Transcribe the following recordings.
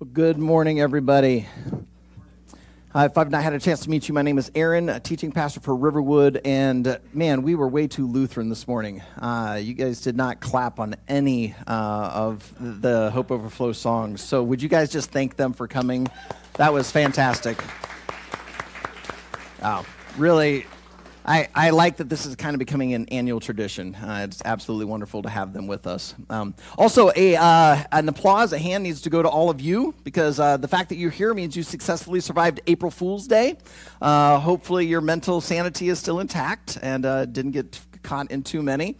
Well, good morning, everybody. Uh, if I've not had a chance to meet you, my name is Aaron, a teaching pastor for Riverwood. And uh, man, we were way too Lutheran this morning. Uh, you guys did not clap on any uh, of the Hope Overflow songs. So would you guys just thank them for coming? That was fantastic. Wow. Really, I, I like that this is kind of becoming an annual tradition. Uh, it's absolutely wonderful to have them with us. Um, also, a, uh, an applause, a hand needs to go to all of you because uh, the fact that you're here means you successfully survived April Fool's Day. Uh, hopefully, your mental sanity is still intact and uh, didn't get caught in too many.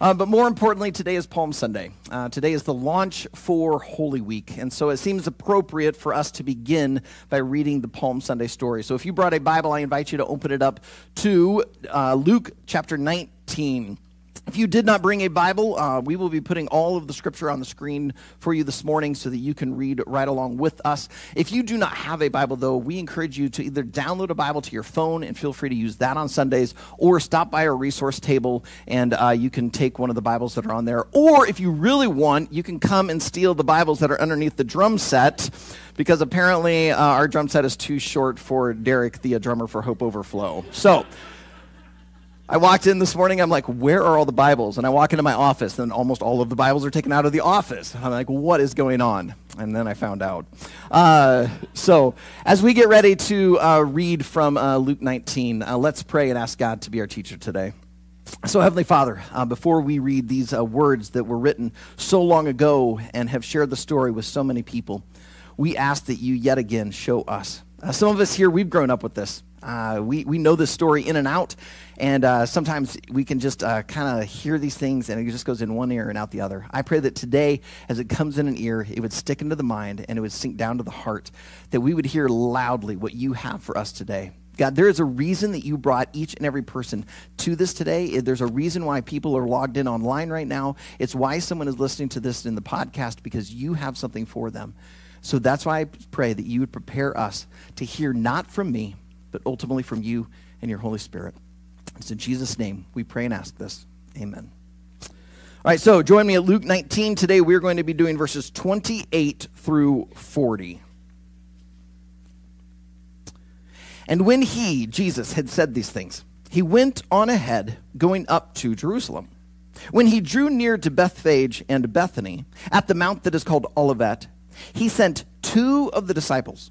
Uh, but more importantly, today is Palm Sunday. Uh, today is the launch for Holy Week. And so it seems appropriate for us to begin by reading the Palm Sunday story. So if you brought a Bible, I invite you to open it up to uh, Luke chapter 19. If you did not bring a Bible, uh, we will be putting all of the scripture on the screen for you this morning so that you can read right along with us. If you do not have a Bible, though, we encourage you to either download a Bible to your phone and feel free to use that on Sundays, or stop by our resource table and uh, you can take one of the Bibles that are on there. Or if you really want, you can come and steal the Bibles that are underneath the drum set because apparently uh, our drum set is too short for Derek, the drummer for Hope Overflow. So, I walked in this morning, I'm like, where are all the Bibles? And I walk into my office, and almost all of the Bibles are taken out of the office. I'm like, what is going on? And then I found out. Uh, so, as we get ready to uh, read from uh, Luke 19, uh, let's pray and ask God to be our teacher today. So, Heavenly Father, uh, before we read these uh, words that were written so long ago and have shared the story with so many people, we ask that you yet again show us. some of us here, we've grown up with this. Uh, we, we know this story in and out, and uh, sometimes we can just uh, kind of hear these things and it just goes in one ear and out the other. I pray that today, as it comes in an ear, it would stick into the mind and it would sink down to the heart, that we would hear loudly what you have for us today. God, there is a reason that you brought each and every person to this today. There's a reason why people are logged in online right now. It's why someone is listening to this in the podcast because you have something for them. So that's why I pray that you would prepare us to hear not from me, but ultimately from you and your Holy Spirit. It's in Jesus' name we pray and ask this. Amen. All right, so join me at Luke 19. Today we're going to be doing verses 28 through 40. And when he, Jesus, had said these things, he went on ahead, going up to Jerusalem. When he drew near to Bethphage and Bethany, at the mount that is called Olivet, he sent two of the disciples,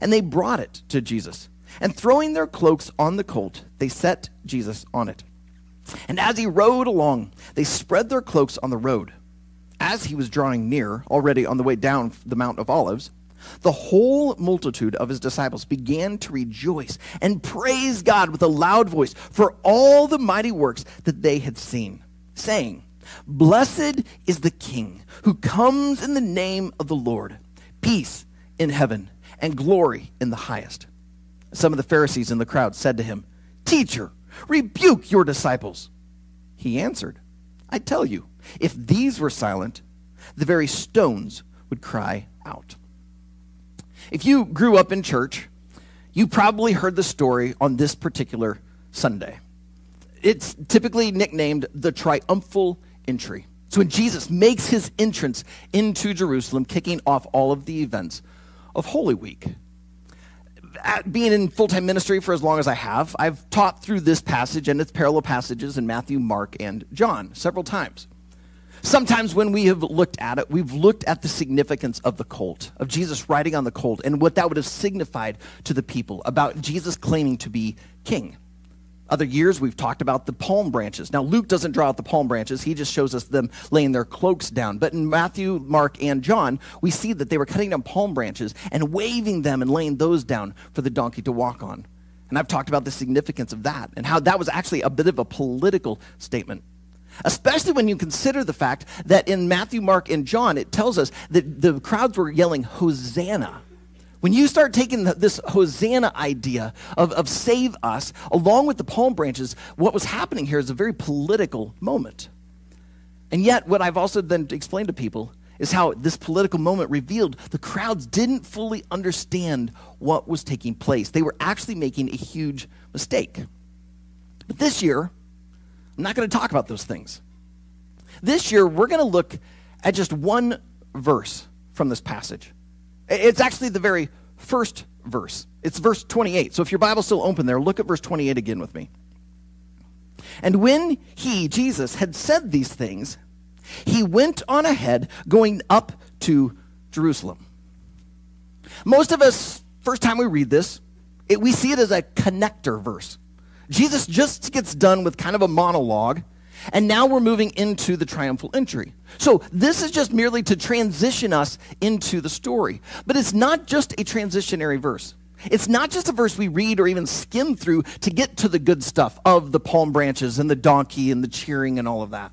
And they brought it to Jesus. And throwing their cloaks on the colt, they set Jesus on it. And as he rode along, they spread their cloaks on the road. As he was drawing near, already on the way down the Mount of Olives, the whole multitude of his disciples began to rejoice and praise God with a loud voice for all the mighty works that they had seen, saying, Blessed is the King who comes in the name of the Lord, peace in heaven and glory in the highest. Some of the Pharisees in the crowd said to him, Teacher, rebuke your disciples. He answered, I tell you, if these were silent, the very stones would cry out. If you grew up in church, you probably heard the story on this particular Sunday. It's typically nicknamed the triumphal entry. So when Jesus makes his entrance into Jerusalem, kicking off all of the events of Holy Week. At being in full time ministry for as long as I have, I've taught through this passage and its parallel passages in Matthew, Mark, and John several times. Sometimes when we have looked at it, we've looked at the significance of the colt, of Jesus riding on the colt, and what that would have signified to the people about Jesus claiming to be king. Other years, we've talked about the palm branches. Now, Luke doesn't draw out the palm branches, he just shows us them laying their cloaks down. But in Matthew, Mark, and John, we see that they were cutting down palm branches and waving them and laying those down for the donkey to walk on. And I've talked about the significance of that and how that was actually a bit of a political statement. Especially when you consider the fact that in Matthew, Mark, and John, it tells us that the crowds were yelling, Hosanna. When you start taking this Hosanna idea of, of save us, along with the palm branches, what was happening here is a very political moment. And yet, what I've also then explained to people is how this political moment revealed the crowds didn't fully understand what was taking place. They were actually making a huge mistake. But this year, I'm not going to talk about those things. This year, we're going to look at just one verse from this passage. It's actually the very first verse. It's verse 28. So if your Bible's still open there, look at verse 28 again with me. And when he, Jesus, had said these things, he went on ahead, going up to Jerusalem. Most of us, first time we read this, it, we see it as a connector verse. Jesus just gets done with kind of a monologue and now we're moving into the triumphal entry. So this is just merely to transition us into the story. But it's not just a transitionary verse. It's not just a verse we read or even skim through to get to the good stuff of the palm branches and the donkey and the cheering and all of that.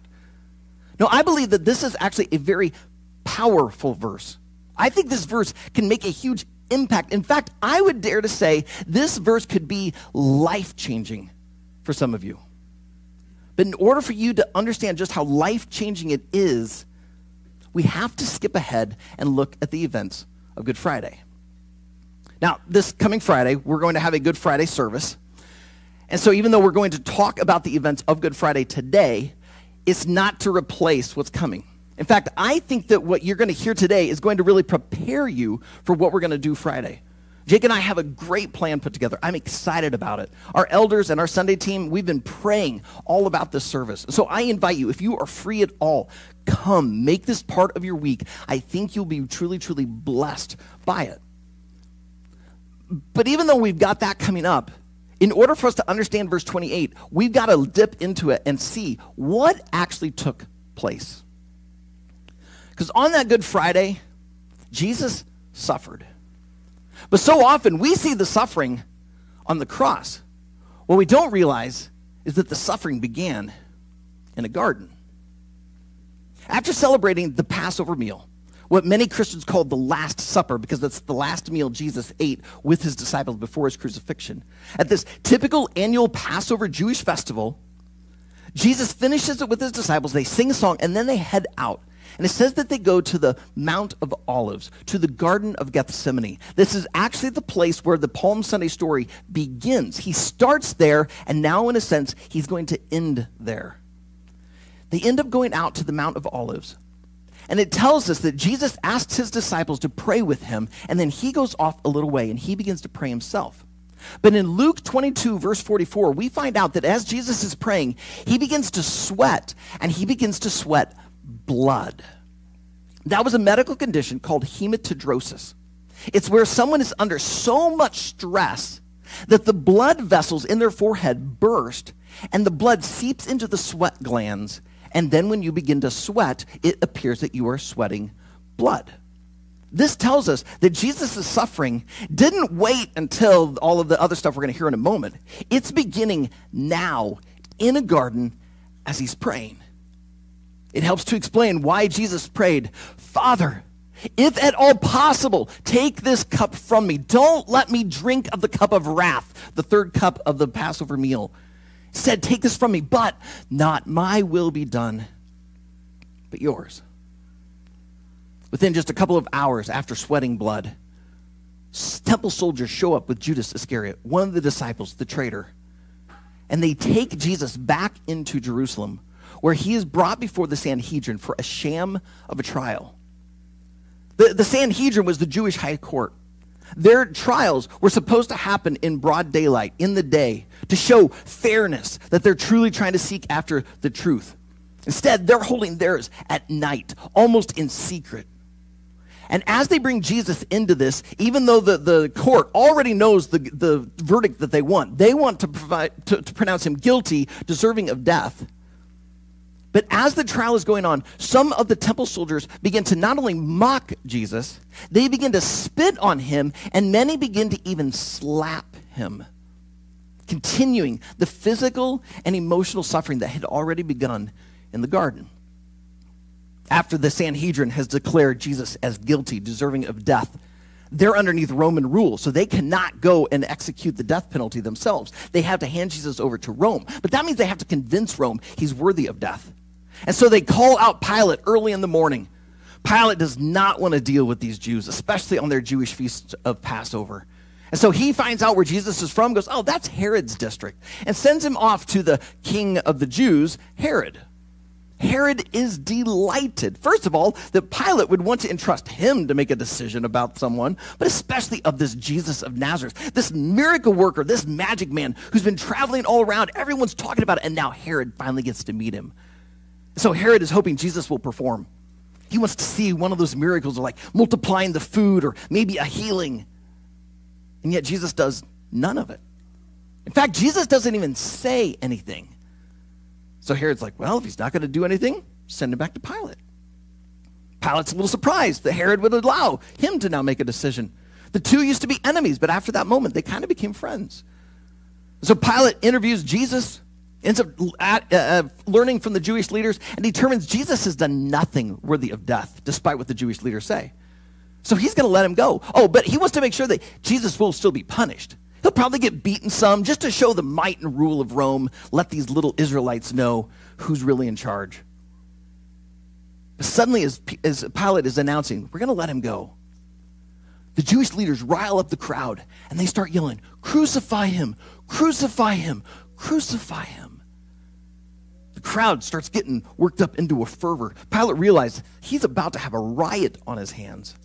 No, I believe that this is actually a very powerful verse. I think this verse can make a huge impact. In fact, I would dare to say this verse could be life changing for some of you. But in order for you to understand just how life changing it is, we have to skip ahead and look at the events of Good Friday. Now, this coming Friday, we're going to have a Good Friday service. And so, even though we're going to talk about the events of Good Friday today, it's not to replace what's coming. In fact, I think that what you're going to hear today is going to really prepare you for what we're going to do Friday. Jake and I have a great plan put together. I'm excited about it. Our elders and our Sunday team, we've been praying all about this service. So I invite you, if you are free at all, come, make this part of your week. I think you'll be truly, truly blessed by it. But even though we've got that coming up, in order for us to understand verse 28, we've got to dip into it and see what actually took place. Because on that Good Friday, Jesus suffered. But so often we see the suffering on the cross. What we don't realize is that the suffering began in a garden. After celebrating the Passover meal, what many Christians call the Last Supper, because that's the last meal Jesus ate with his disciples before his crucifixion. At this typical annual Passover Jewish festival, Jesus finishes it with his disciples. They sing a song, and then they head out and it says that they go to the Mount of Olives, to the Garden of Gethsemane. This is actually the place where the Palm Sunday story begins. He starts there, and now, in a sense, he's going to end there. They end up going out to the Mount of Olives. And it tells us that Jesus asks his disciples to pray with him, and then he goes off a little way and he begins to pray himself. But in Luke 22, verse 44, we find out that as Jesus is praying, he begins to sweat, and he begins to sweat blood. That was a medical condition called hematidrosis. It's where someone is under so much stress that the blood vessels in their forehead burst and the blood seeps into the sweat glands. And then when you begin to sweat, it appears that you are sweating blood. This tells us that Jesus' suffering didn't wait until all of the other stuff we're going to hear in a moment. It's beginning now in a garden as he's praying. It helps to explain why Jesus prayed, Father, if at all possible, take this cup from me. Don't let me drink of the cup of wrath, the third cup of the Passover meal. Said, Take this from me, but not my will be done, but yours. Within just a couple of hours after sweating blood, temple soldiers show up with Judas Iscariot, one of the disciples, the traitor. And they take Jesus back into Jerusalem where he is brought before the Sanhedrin for a sham of a trial. The, the Sanhedrin was the Jewish high court. Their trials were supposed to happen in broad daylight, in the day, to show fairness, that they're truly trying to seek after the truth. Instead, they're holding theirs at night, almost in secret. And as they bring Jesus into this, even though the, the court already knows the, the verdict that they want, they want to, provide, to, to pronounce him guilty, deserving of death. But as the trial is going on, some of the temple soldiers begin to not only mock Jesus, they begin to spit on him, and many begin to even slap him, continuing the physical and emotional suffering that had already begun in the garden. After the Sanhedrin has declared Jesus as guilty, deserving of death, they're underneath Roman rule, so they cannot go and execute the death penalty themselves. They have to hand Jesus over to Rome. But that means they have to convince Rome he's worthy of death. And so they call out Pilate early in the morning. Pilate does not want to deal with these Jews, especially on their Jewish feast of Passover. And so he finds out where Jesus is from, goes, Oh, that's Herod's district, and sends him off to the king of the Jews, Herod. Herod is delighted, first of all, that Pilate would want to entrust him to make a decision about someone, but especially of this Jesus of Nazareth, this miracle worker, this magic man who's been traveling all around. Everyone's talking about it, and now Herod finally gets to meet him. So Herod is hoping Jesus will perform. He wants to see one of those miracles, like multiplying the food or maybe a healing. And yet Jesus does none of it. In fact, Jesus doesn't even say anything. So Herod's like, well, if he's not going to do anything, send him back to Pilate. Pilate's a little surprised that Herod would allow him to now make a decision. The two used to be enemies, but after that moment, they kind of became friends. So Pilate interviews Jesus, ends up at, uh, uh, learning from the Jewish leaders, and determines Jesus has done nothing worthy of death, despite what the Jewish leaders say. So he's going to let him go. Oh, but he wants to make sure that Jesus will still be punished. He'll probably get beaten some just to show the might and rule of Rome, let these little Israelites know who's really in charge. But suddenly, as, as Pilate is announcing, we're going to let him go, the Jewish leaders rile up the crowd and they start yelling, Crucify him! Crucify him! Crucify him! Crowd starts getting worked up into a fervor. Pilate realizes he's about to have a riot on his hands.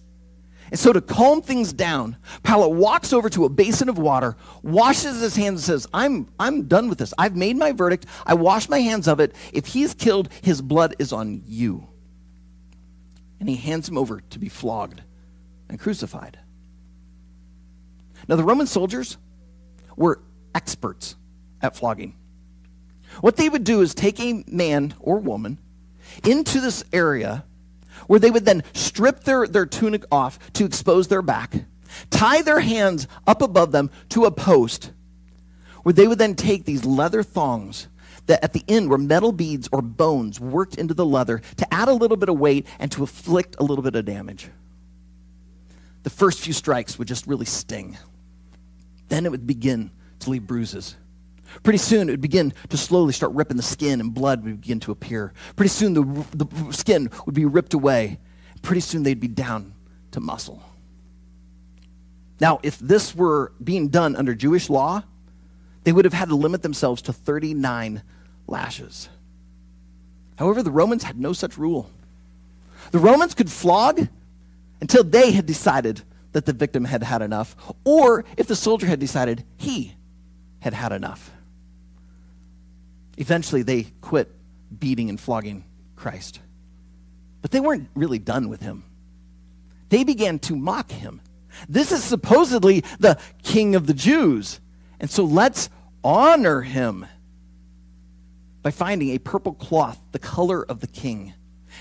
And so, to calm things down, Pilate walks over to a basin of water, washes his hands, and says, I'm, I'm done with this. I've made my verdict. I wash my hands of it. If he's killed, his blood is on you. And he hands him over to be flogged and crucified. Now, the Roman soldiers were experts at flogging. What they would do is take a man or woman into this area where they would then strip their, their tunic off to expose their back, tie their hands up above them to a post, where they would then take these leather thongs that at the end were metal beads or bones worked into the leather to add a little bit of weight and to inflict a little bit of damage. The first few strikes would just really sting. Then it would begin to leave bruises. Pretty soon, it would begin to slowly start ripping the skin, and blood would begin to appear. Pretty soon, the, the skin would be ripped away. Pretty soon, they'd be down to muscle. Now, if this were being done under Jewish law, they would have had to limit themselves to 39 lashes. However, the Romans had no such rule. The Romans could flog until they had decided that the victim had had enough, or if the soldier had decided he had had enough. Eventually, they quit beating and flogging Christ. But they weren't really done with him. They began to mock him. This is supposedly the king of the Jews. And so let's honor him by finding a purple cloth, the color of the king,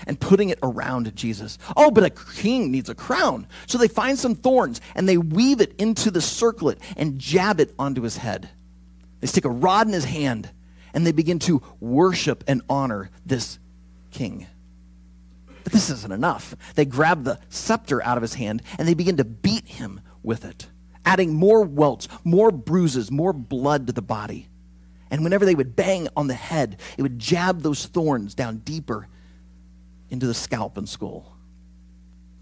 and putting it around Jesus. Oh, but a king needs a crown. So they find some thorns and they weave it into the circlet and jab it onto his head. They stick a rod in his hand and they begin to worship and honor this king. But this isn't enough. They grab the scepter out of his hand and they begin to beat him with it, adding more welts, more bruises, more blood to the body. And whenever they would bang on the head, it would jab those thorns down deeper into the scalp and skull.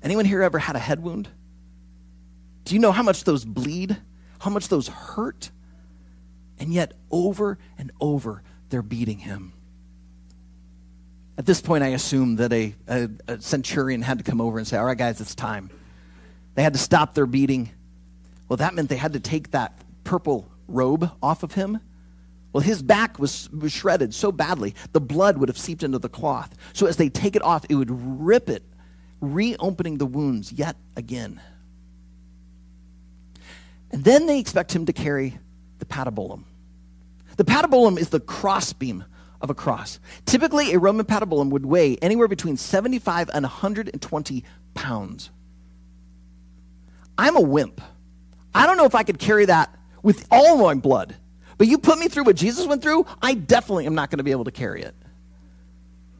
Anyone here ever had a head wound? Do you know how much those bleed? How much those hurt? And yet, over and over, they're beating him. At this point, I assume that a, a, a, centurion had to come over and say, All right, guys, it's time. They had to stop their beating. Well, that meant they had to take that purple robe off of him. Well, his back was, was shredded so badly, the blood would have seeped into the cloth. So as they take it off, it would rip it, reopening the wounds yet again. And then they expect him to carry the patibulum. The patibulum is the crossbeam of a cross. Typically, a Roman patibulum would weigh anywhere between 75 and 120 pounds. I'm a wimp. I don't know if I could carry that with all my blood. But you put me through what Jesus went through, I definitely am not going to be able to carry it.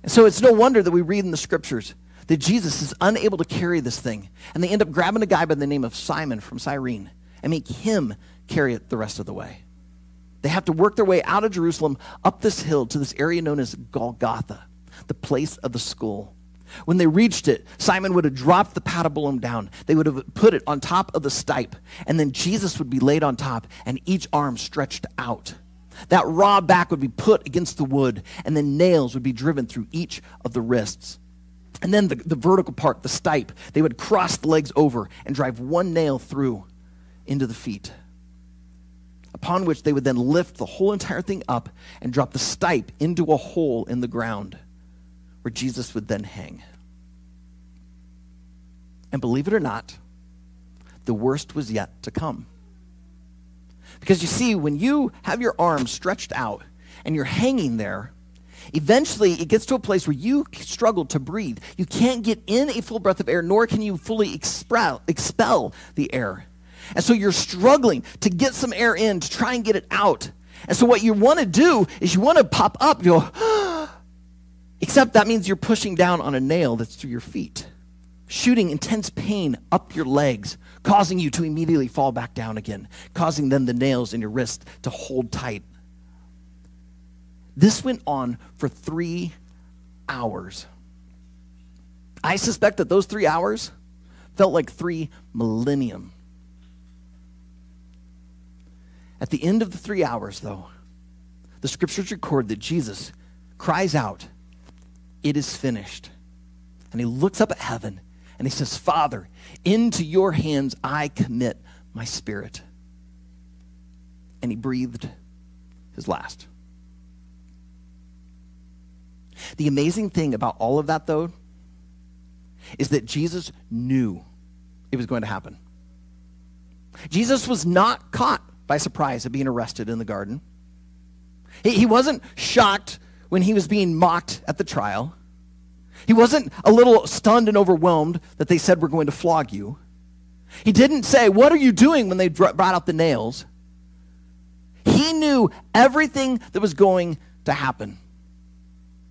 And So it's no wonder that we read in the scriptures that Jesus is unable to carry this thing. And they end up grabbing a guy by the name of Simon from Cyrene and make him carry it the rest of the way. They have to work their way out of Jerusalem up this hill to this area known as Golgotha, the place of the skull. When they reached it, Simon would have dropped the patibulum down. They would have put it on top of the stipe, and then Jesus would be laid on top, and each arm stretched out. That raw back would be put against the wood, and then nails would be driven through each of the wrists. And then the, the vertical part, the stipe, they would cross the legs over and drive one nail through into the feet. Upon which they would then lift the whole entire thing up and drop the stipe into a hole in the ground where Jesus would then hang. And believe it or not, the worst was yet to come. Because you see, when you have your arms stretched out and you're hanging there, Eventually, it gets to a place where you struggle to breathe. You can't get in a full breath of air, nor can you fully expel, expel the air. And so you're struggling to get some air in to try and get it out. And so what you want to do is you want to pop up, you go, except that means you're pushing down on a nail that's through your feet, shooting intense pain up your legs, causing you to immediately fall back down again, causing then the nails in your wrist to hold tight this went on for three hours. I suspect that those three hours felt like three millennium. At the end of the three hours, though, the scriptures record that Jesus cries out, It is finished. And he looks up at heaven and he says, Father, into your hands I commit my spirit. And he breathed his last. The amazing thing about all of that, though, is that Jesus knew it was going to happen. Jesus was not caught by surprise at being arrested in the garden. He, he wasn't shocked when he was being mocked at the trial. He wasn't a little stunned and overwhelmed that they said, We're going to flog you. He didn't say, What are you doing when they brought out the nails? He knew everything that was going to happen.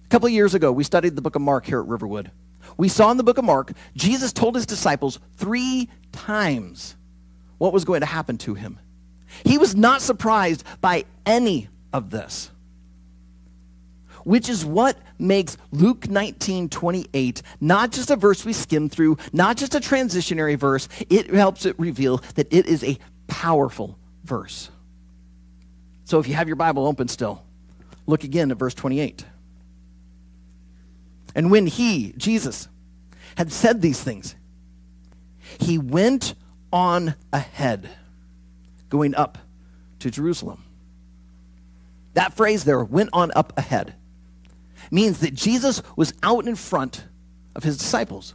A couple years ago, we studied the book of Mark here at Riverwood. We saw in the book of Mark, Jesus told his disciples three times what was going to happen to him. He was not surprised by any of this, which is what makes Luke 19 28 not just a verse we skim through, not just a transitionary verse, it helps it reveal that it is a powerful verse. So if you have your Bible open still, look again at verse 28. And when he, Jesus, had said these things, he went on ahead, going up to Jerusalem. That phrase there, went on up ahead, means that Jesus was out in front of his disciples.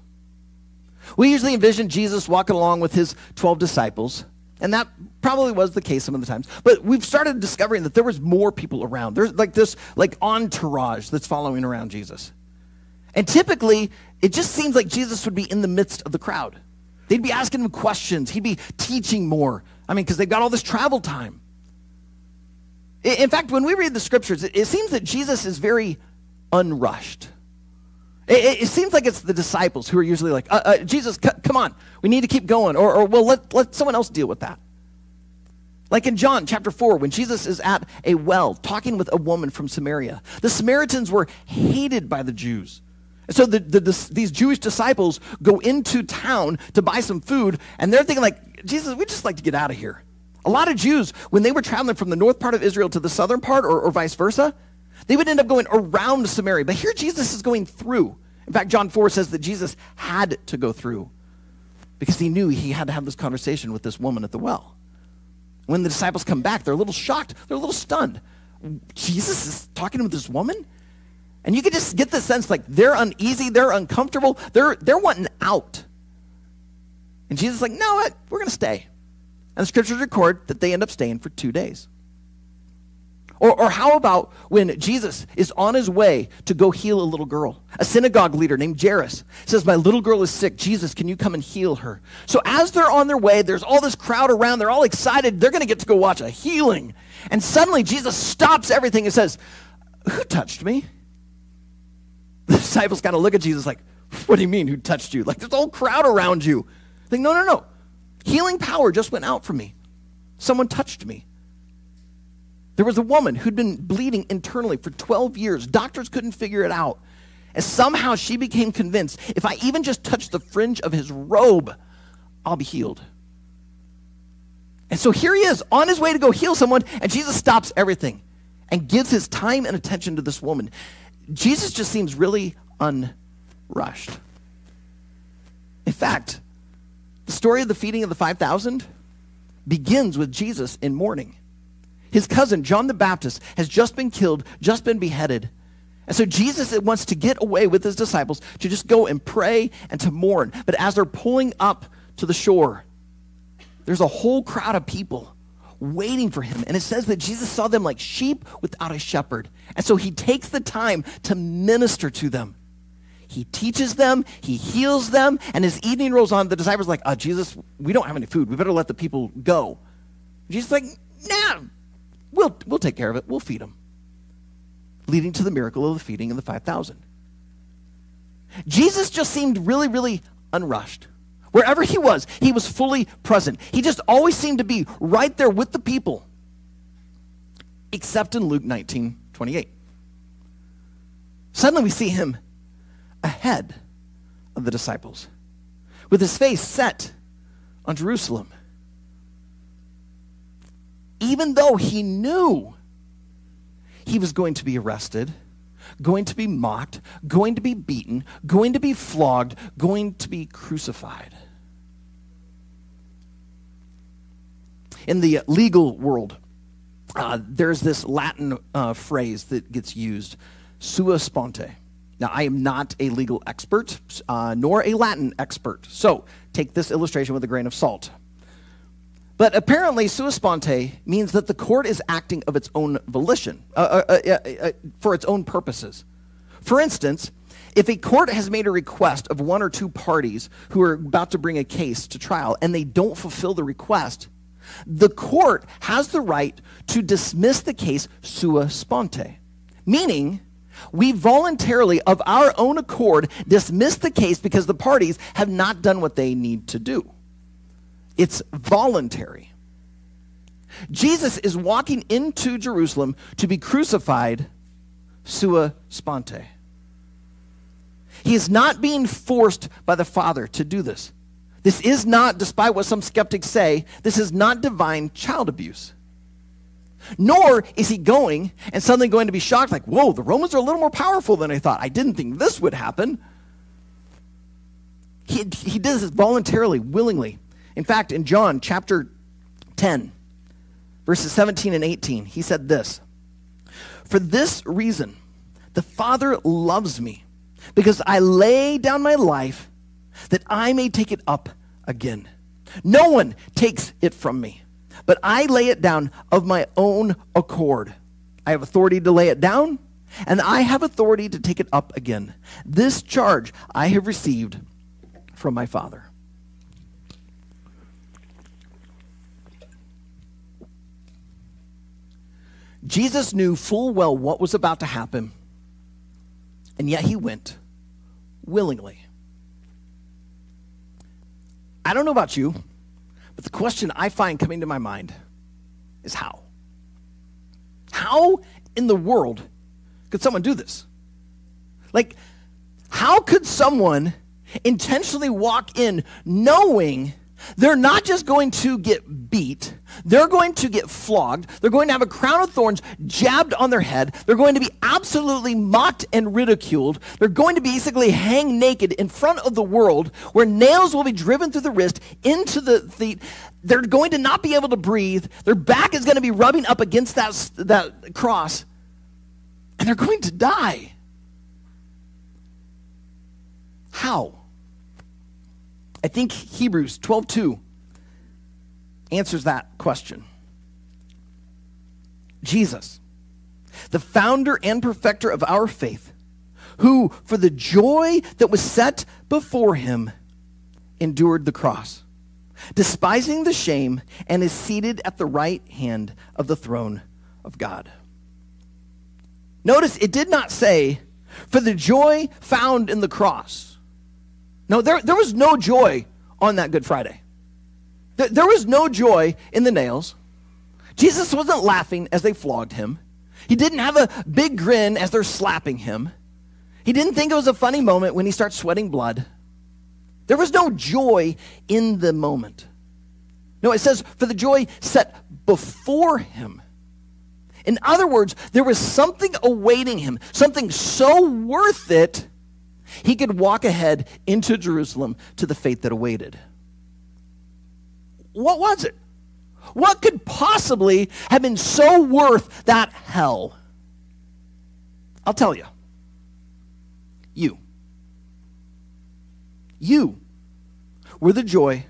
We usually envision Jesus walking along with his 12 disciples, and that probably was the case some of the times. But we've started discovering that there was more people around. There's like this like entourage that's following around Jesus. And typically, it just seems like Jesus would be in the midst of the crowd. They'd be asking him questions, he'd be teaching more. I mean, because they've got all this travel time. In fact, when we read the scriptures, it seems that Jesus is very unrushed. It, seems like it's the disciples who are usually like, uh, uh, Jesus, c- come on, we need to keep going. Or, or well, let, let someone else deal with that. Like in John chapter 4, when Jesus is at a well talking with a woman from Samaria, the Samaritans were hated by the Jews. So the, the, the, these Jewish disciples go into town to buy some food, and they're thinking like, Jesus, we just like to get out of here. A lot of Jews, when they were traveling from the north part of Israel to the southern part, or, or vice versa, they would end up going around Samaria. But here Jesus is going through. In fact, John 4 says that Jesus had to go through because he knew he had to have this conversation with this woman at the well. When the disciples come back, they're a little shocked, they're a little stunned. Jesus is talking with this woman? And you can just get the sense like they're uneasy, they're uncomfortable, they're, they're wanting out. And Jesus is like, no, we're going to stay. And the scriptures record that they end up staying for two days. Or, or how about when Jesus is on his way to go heal a little girl? A synagogue leader named Jairus says, My little girl is sick. Jesus, can you come and heal her? So as they're on their way, there's all this crowd around. They're all excited. They're going to get to go watch a healing. And suddenly Jesus stops everything and says, Who touched me? The disciples kind of look at Jesus like, What do you mean, who touched you? Like, there's a whole crowd around you. Like, no, no, no. Healing power just went out from me. Someone touched me. There was a woman who'd been bleeding internally for 12 years. Doctors couldn't figure it out. And somehow she became convinced if I even just touch the fringe of his robe, I'll be healed. And so here he is on his way to go heal someone, and Jesus stops everything and gives his time and attention to this woman. Jesus just seems really unrushed. In fact, the story of the feeding of the 5,000 begins with Jesus in mourning. His cousin, John the Baptist, has just been killed, just been beheaded. And so Jesus wants to get away with his disciples to just go and pray and to mourn. But as they're pulling up to the shore, there's a whole crowd of people waiting for him. And it says that Jesus saw them like sheep without a shepherd. And so he takes the time to minister to them. He teaches them, he heals them, and as evening rolls on, the disciples are like, oh, Jesus, we don't have any food. We better let the people go. Jesus is like, nah, we'll, we'll take care of it. We'll feed them leading to the miracle of the feeding of the 5,000. Jesus just seemed really, really unrushed. Wherever he was, he was fully present. He just always seemed to be right there with the people, except in Luke 19 28. Suddenly we see him ahead of the disciples, with his face set on Jerusalem. Even though he knew he was going to be arrested, going to be mocked, going to be beaten, going to be flogged, going to be crucified. In the legal world, uh, there's this Latin uh, phrase that gets used, sua sponte. Now, I am not a legal expert, uh, nor a Latin expert, so take this illustration with a grain of salt. But apparently, sua sponte means that the court is acting of its own volition, uh, uh, uh, for its own purposes. For instance, if a court has made a request of one or two parties who are about to bring a case to trial and they don't fulfill the request, the court has the right to dismiss the case sua sponte, meaning we voluntarily, of our own accord, dismiss the case because the parties have not done what they need to do. It's voluntary. Jesus is walking into Jerusalem to be crucified sua sponte. He is not being forced by the Father to do this. This is not, despite what some skeptics say, this is not divine child abuse. Nor is he going and suddenly going to be shocked, like, whoa, the Romans are a little more powerful than I thought. I didn't think this would happen. He, he does this voluntarily, willingly. In fact, in John chapter 10, verses 17 and 18, he said this For this reason, the Father loves me, because I lay down my life that I may take it up again. No one takes it from me, but I lay it down of my own accord. I have authority to lay it down, and I have authority to take it up again. This charge I have received from my Father. Jesus knew full well what was about to happen, and yet he went willingly. I don't know about you, but the question I find coming to my mind is how? How in the world could someone do this? Like, how could someone intentionally walk in knowing they're not just going to get beat, they're going to get flogged. They're going to have a crown of thorns jabbed on their head. They're going to be absolutely mocked and ridiculed. They're going to basically hang naked in front of the world where nails will be driven through the wrist into the feet. They're going to not be able to breathe. Their back is going to be rubbing up against that, that cross. And they're going to die. How? I think Hebrews 12:2 answers that question. Jesus, the founder and perfecter of our faith, who for the joy that was set before him endured the cross, despising the shame, and is seated at the right hand of the throne of God. Notice it did not say For the joy found in the cross. No, there, there was no joy on that Good Friday. There, there was no joy in the nails. Jesus wasn't laughing as they flogged him. He didn't have a big grin as they're slapping him. He didn't think it was a funny moment when he starts sweating blood. There was no joy in the moment. No, it says, for the joy set before him. In other words, there was something awaiting him, something so worth it, he could walk ahead into Jerusalem to the fate that awaited. What was it? What could possibly have been so worth that hell? I'll tell you. You. You were the joy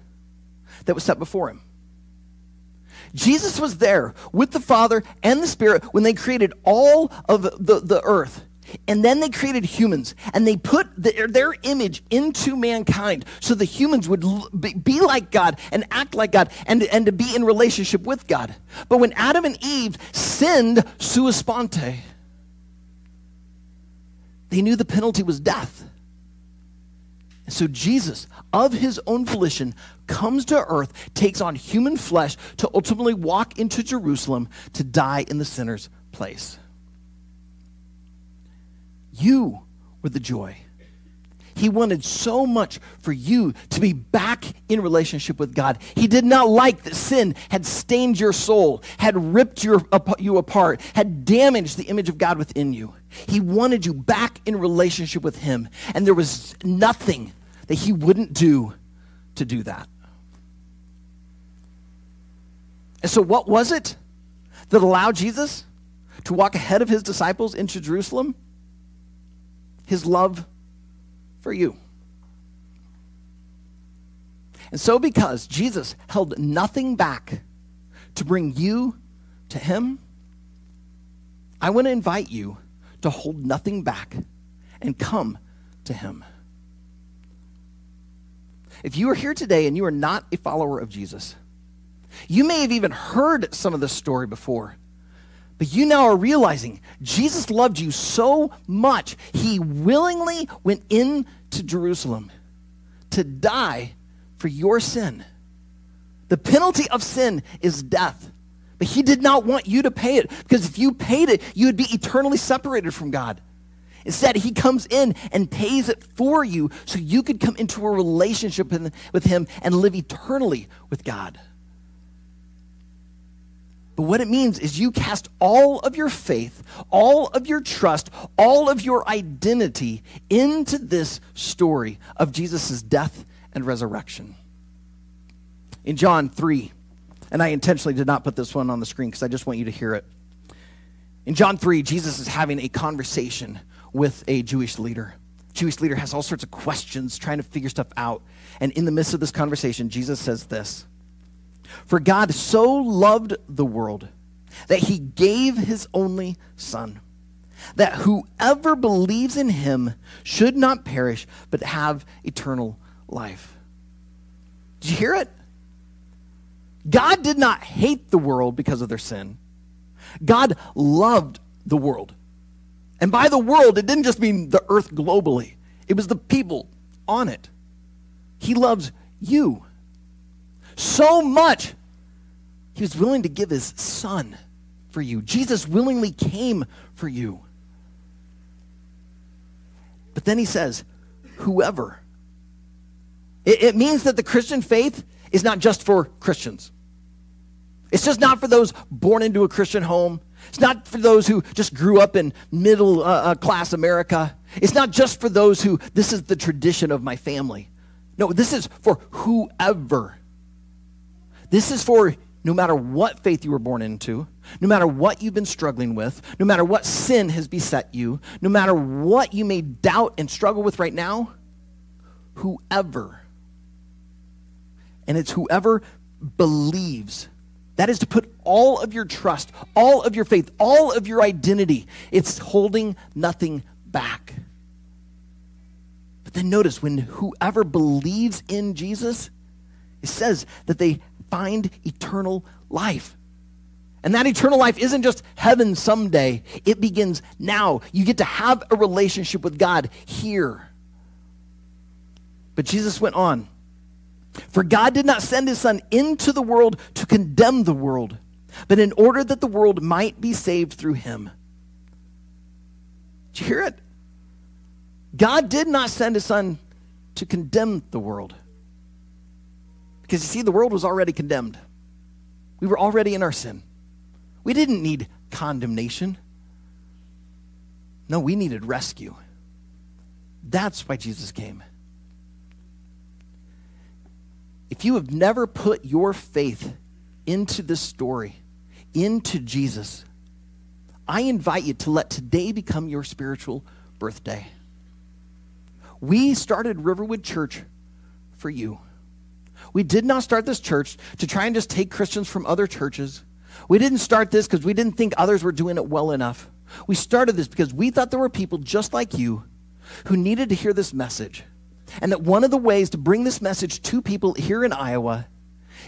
that was set before him. Jesus was there with the Father and the Spirit when they created all of the, the earth. And then they created humans and they put their, image into mankind so the humans would be, be like God and act like God and, and to be in relationship with God. But when Adam and Eve sinned sua sponte, they knew the penalty was death. And so Jesus, of his own volition, comes to earth, takes on human flesh to ultimately walk into Jerusalem to die in the sinner's place. You were the joy. He wanted so much for you to be back in relationship with God. He did not like that sin had stained your soul, had ripped your, you apart, had damaged the image of God within you. He wanted you back in relationship with Him. And there was nothing that He wouldn't do to do that. And so, what was it that allowed Jesus to walk ahead of His disciples into Jerusalem? His love for you. And so, because Jesus held nothing back to bring you to him, I want to invite you to hold nothing back and come to him. If you are here today and you are not a follower of Jesus, you may have even heard some of this story before. But you now are realizing Jesus loved you so much, he willingly went into Jerusalem to die for your sin. The penalty of sin is death. But he did not want you to pay it because if you paid it, you would be eternally separated from God. Instead, he comes in and pays it for you so you could come into a relationship with him and live eternally with God. But what it means is you cast all of your faith, all of your trust, all of your identity into this story of Jesus' death and resurrection. In John 3, and I intentionally did not put this one on the screen because I just want you to hear it. In John 3, Jesus is having a conversation with a Jewish leader. Jewish leader has all sorts of questions, trying to figure stuff out. And in the midst of this conversation, Jesus says this for God so loved the world that he gave his only Son, that whoever believes in him should not perish, but have eternal life. Did you hear it? God did not hate the world because of their sin. God loved the world. And by the world, it didn't just mean the earth globally, it was the people on it. He loves you so much, he was willing to give his son for you. Jesus willingly came for you. But then he says, whoever. It, it, means that the Christian faith is not just for Christians. It's just not for those born into a Christian home. It's not for those who just grew up in middle uh, uh class America. It's not just for those who, this is the tradition of my family. No, this is for whoever this is for no matter what faith you were born into, no matter what you've been struggling with, no matter what sin has beset you, no matter what you may doubt and struggle with right now, whoever, and it's whoever believes. That is to put all of your trust, all of your faith, all of your identity. It's holding nothing back. But then notice when whoever believes in Jesus, it says that they find eternal life. And that eternal life isn't just heaven someday, it begins now. You get to have a relationship with God here. But Jesus went on. For God did not send his Son into the world to condemn the world, but in order that the world might be saved through him. Did you hear it? God did not send his Son to condemn the world. Because you see, the world was already condemned. We were already in our sin. We didn't need condemnation. No, we needed rescue. That's why Jesus came. If you have never put your faith into this story, into Jesus, I invite you to let today become your spiritual birthday. We started Riverwood Church for you. We did not start this church to try and just take Christians from other churches. We didn't start this because we didn't think others were doing it well enough. We started this because we thought there were people just like you who needed to hear this message. And that one of the ways to bring this message to people here in Iowa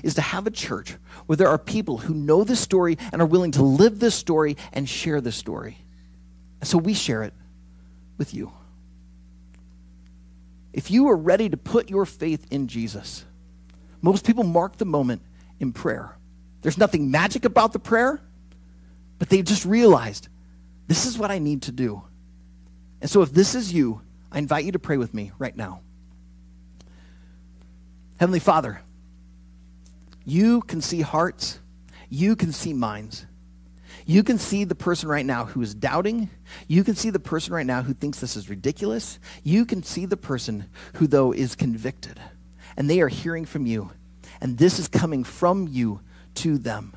is to have a church where there are people who know this story and are willing to live this story and share this story. And so we share it with you. If you are ready to put your faith in Jesus, most people mark the moment in prayer. There's nothing magic about the prayer, but they just realized this is what I need to do. And so if this is you, I invite you to pray with me right now. Heavenly Father, you can see hearts, you can see minds. You can see the person right now who is doubting. You can see the person right now who thinks this is ridiculous. You can see the person who, though, is convicted. And they are hearing from you. And this is coming from you to them.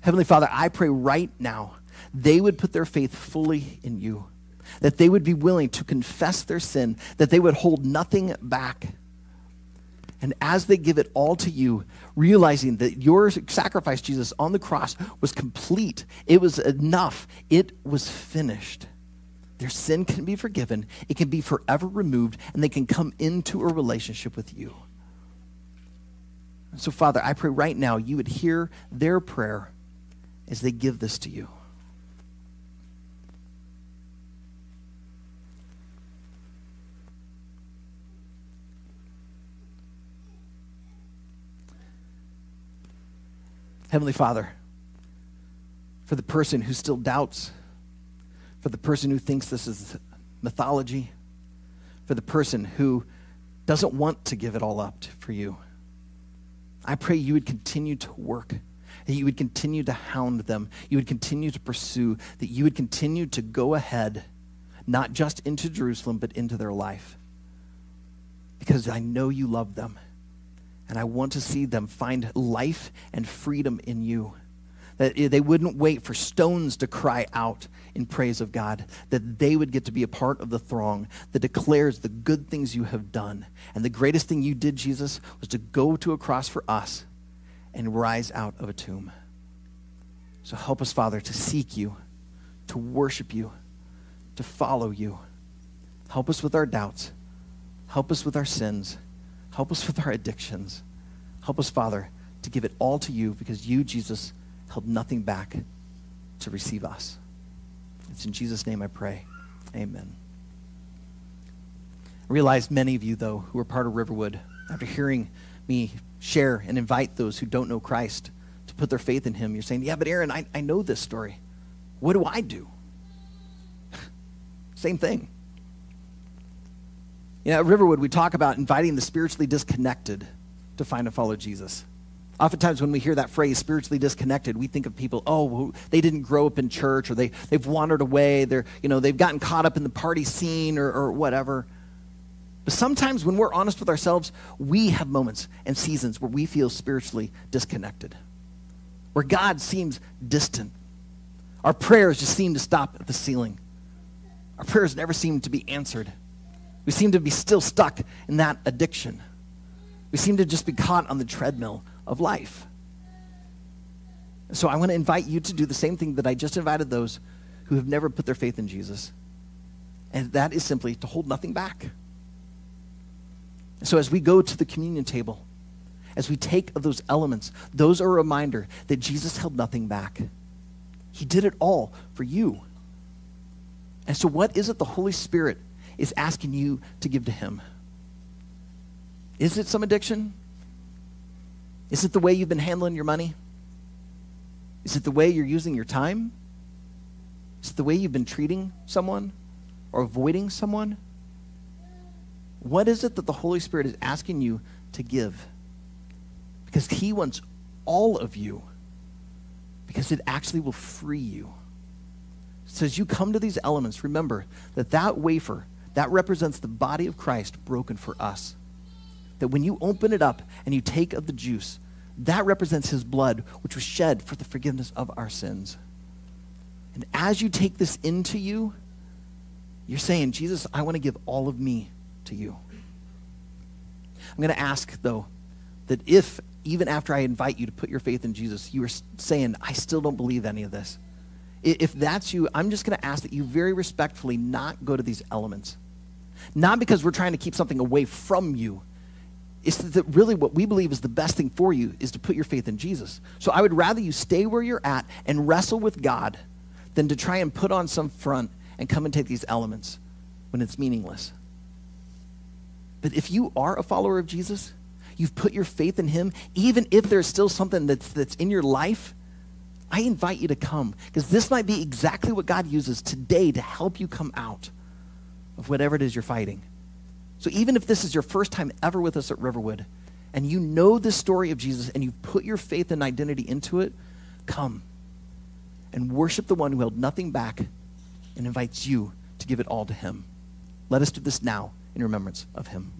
Heavenly Father, I pray right now they would put their faith fully in you, that they would be willing to confess their sin, that they would hold nothing back. And as they give it all to you, realizing that your sacrifice, Jesus, on the cross was complete, it was enough, it was finished. Their sin can be forgiven, it can be forever removed, and they can come into a relationship with you. So, Father, I pray right now you would hear their prayer as they give this to you. Heavenly Father, for the person who still doubts, for the person who thinks this is mythology, for the person who doesn't want to give it all up for you. I pray you would continue to work, that you would continue to hound them, you would continue to pursue, that you would continue to go ahead, not just into Jerusalem, but into their life. Because I know you love them, and I want to see them find life and freedom in you that they wouldn't wait for stones to cry out in praise of God, that they would get to be a part of the throng that declares the good things you have done. And the greatest thing you did, Jesus, was to go to a cross for us and rise out of a tomb. So help us, Father, to seek you, to worship you, to follow you. Help us with our doubts. Help us with our sins. Help us with our addictions. Help us, Father, to give it all to you because you, Jesus, held nothing back to receive us. It's in Jesus' name I pray. Amen. I realize many of you, though, who are part of Riverwood, after hearing me share and invite those who don't know Christ to put their faith in him, you're saying, Yeah, but Aaron, I, I know this story. What do I do? Same thing. You know, at Riverwood, we talk about inviting the spiritually disconnected to find and follow Jesus. Oftentimes, when we hear that phrase, spiritually disconnected, we think of people, oh, they didn't grow up in church or they, they've wandered away. They're, you know, they've gotten caught up in the party scene or, or whatever. But sometimes, when we're honest with ourselves, we have moments and seasons where we feel spiritually disconnected, where God seems distant. Our prayers just seem to stop at the ceiling. Our prayers never seem to be answered. We seem to be still stuck in that addiction. We seem to just be caught on the treadmill of life. So I want to invite you to do the same thing that I just invited those who have never put their faith in Jesus. And that is simply to hold nothing back. So as we go to the communion table, as we take of those elements, those are a reminder that Jesus held nothing back. He did it all for you. And so, what is it the Holy Spirit is asking you to give to Him? Is it some addiction? Is it the way you've been handling your money? Is it the way you're using your time? Is it the way you've been treating someone or avoiding someone? What is it that the Holy Spirit is asking you to give? Because He wants all of you, because it actually will free you. So as you come to these elements, remember that that wafer, that represents the body of Christ broken for us. That when you open it up and you take of the juice, that represents his blood, which was shed for the forgiveness of our sins. And as you take this into you, you're saying, Jesus, I want to give all of me to you. I'm going to ask, though, that if, even after I invite you to put your faith in Jesus, you are saying, I still don't believe any of this. If that's you, I'm just going to ask that you very respectfully not go to these elements. Not because we're trying to keep something away from you, it's that really what we believe is the best thing for you is to put your faith in Jesus. So I would rather you stay where you're at and wrestle with God than to try and put on some front and come and take these elements when it's meaningless. But if you are a follower of Jesus, you've put your faith in him, even if there's still something that's, that's in your life, I invite you to come because this might be exactly what God uses today to help you come out of whatever it is you're fighting. So even if this is your first time ever with us at Riverwood, and you know the story of Jesus and you've put your faith and identity into it, come and worship the one who held nothing back and invites you to give it all to him. Let us do this now in remembrance of him.